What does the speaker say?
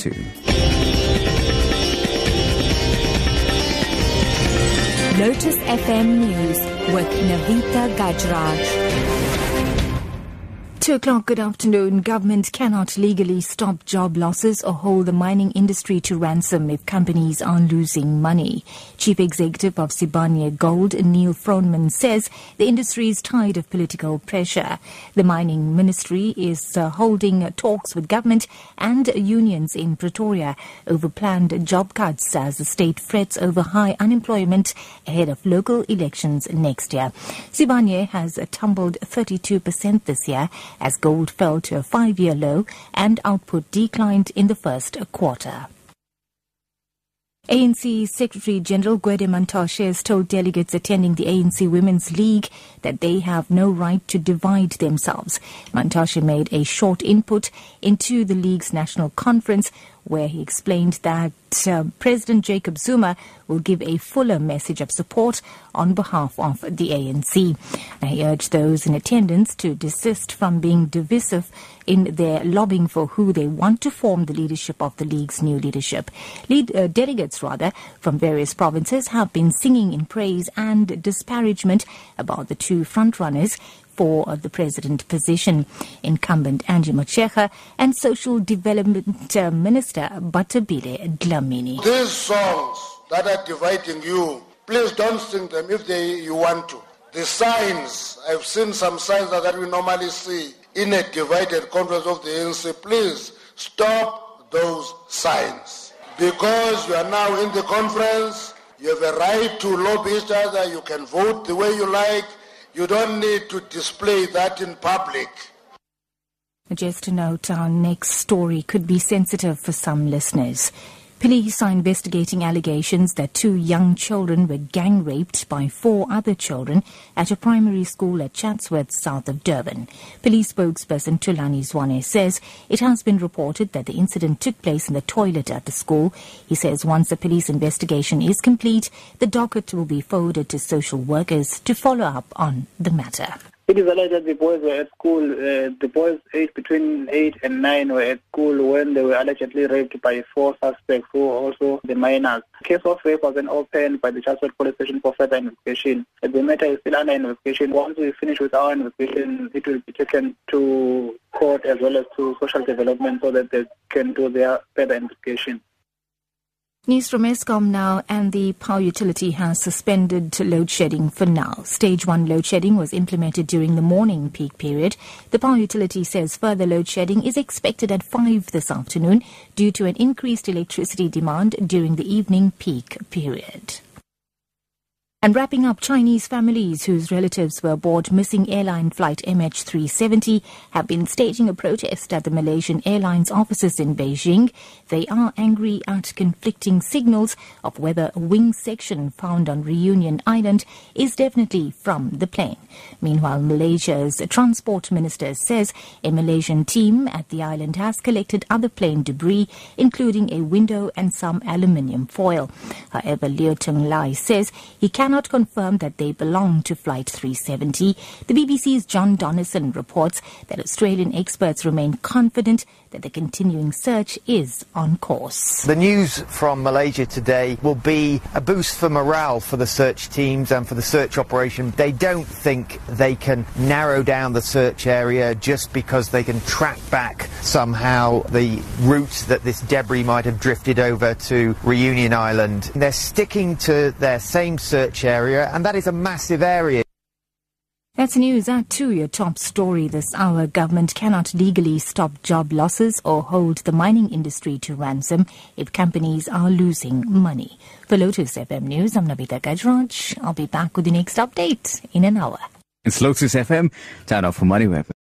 to. Lotus FM News with Navita Gajraj. Two o'clock, good afternoon. Government cannot legally stop job losses or hold the mining industry to ransom if companies are losing money. Chief Executive of Sibanye Gold, Neal Froneman, says the industry is tired of political pressure. The mining ministry is uh, holding talks with government and unions in Pretoria over planned job cuts as the state frets over high unemployment ahead of local elections next year. Sibanye has tumbled 32% this year as gold fell to a five-year low and output declined in the first quarter. ANC Secretary General Gwede Mantashe has told delegates attending the ANC Women's League that they have no right to divide themselves. Mantashe made a short input into the League's national conference where he explained that uh, President Jacob Zuma will give a fuller message of support on behalf of the ANC. He urged those in attendance to desist from being divisive in their lobbying for who they want to form the leadership of the League's new leadership. Lead, uh, delegates, rather, from various provinces have been singing in praise and disparagement about the two frontrunners for the president position. Incumbent Angie Motshekga and Social Development uh, Minister Bathabile Dlamini. These songs that are dividing you, please don't sing them if they, you want to. The signs, I've seen some signs that, we normally see in a divided conference of the ANC. Please stop those signs. Because you are now in the conference, you have a right to lobby each other, you can vote the way you like, you don't need to display that in public. Just to note, our next story could be sensitive for some listeners. Police are investigating allegations that two young children were gang raped by four other children at a primary school at Chatsworth, south of Durban. Police spokesperson Thulani Zwane says it has been reported that the incident took place in the toilet at the school. He says once the police investigation is complete, the docket will be forwarded to social workers to follow up on the matter. It is alleged that the boys were at school. Uh, the boys aged between 8 and 9 were at school when they were allegedly raped by four suspects who were also the minors. The case of rape was then opened by the Chatsworth Police Station for further investigation. The matter is still under investigation. Once we finish with our investigation, it will be taken to court as well as to social development so that they can do their further investigation. News from Eskom now, and the power utility has suspended load shedding for now. Stage 1 load shedding was implemented during the morning peak period. The power utility says further load shedding is expected at 5 this afternoon due to an increased electricity demand during the evening peak period. And wrapping up, Chinese families whose relatives were aboard missing airline flight MH370 have been staging a protest at the Malaysian Airlines offices in Beijing. They are angry at conflicting signals of whether a wing section found on Reunion Island is definitely from the plane. Meanwhile, Malaysia's transport minister says a Malaysian team at the island has collected other plane debris, including a window and some aluminium foil. However, Leo Lai says he can cannot confirm that they belong to Flight 370. The BBC's John Donnison reports that Australian experts remain confident that the continuing search is on course. The news from Malaysia today will be a boost for morale for the search teams and for the search operation. They don't think they can narrow down the search area just because they can track back somehow the route that this debris might have drifted over to Reunion Island. They're sticking to their same search area, and that is a massive area. That's news at to your top story this hour. Government cannot legally stop job losses or hold the mining industry to ransom if companies are losing money. For Lotus FM News, I'm Navita Gajraj. I'll be back with the next update in an hour. It's Lotus FM, time out for Moneyweb.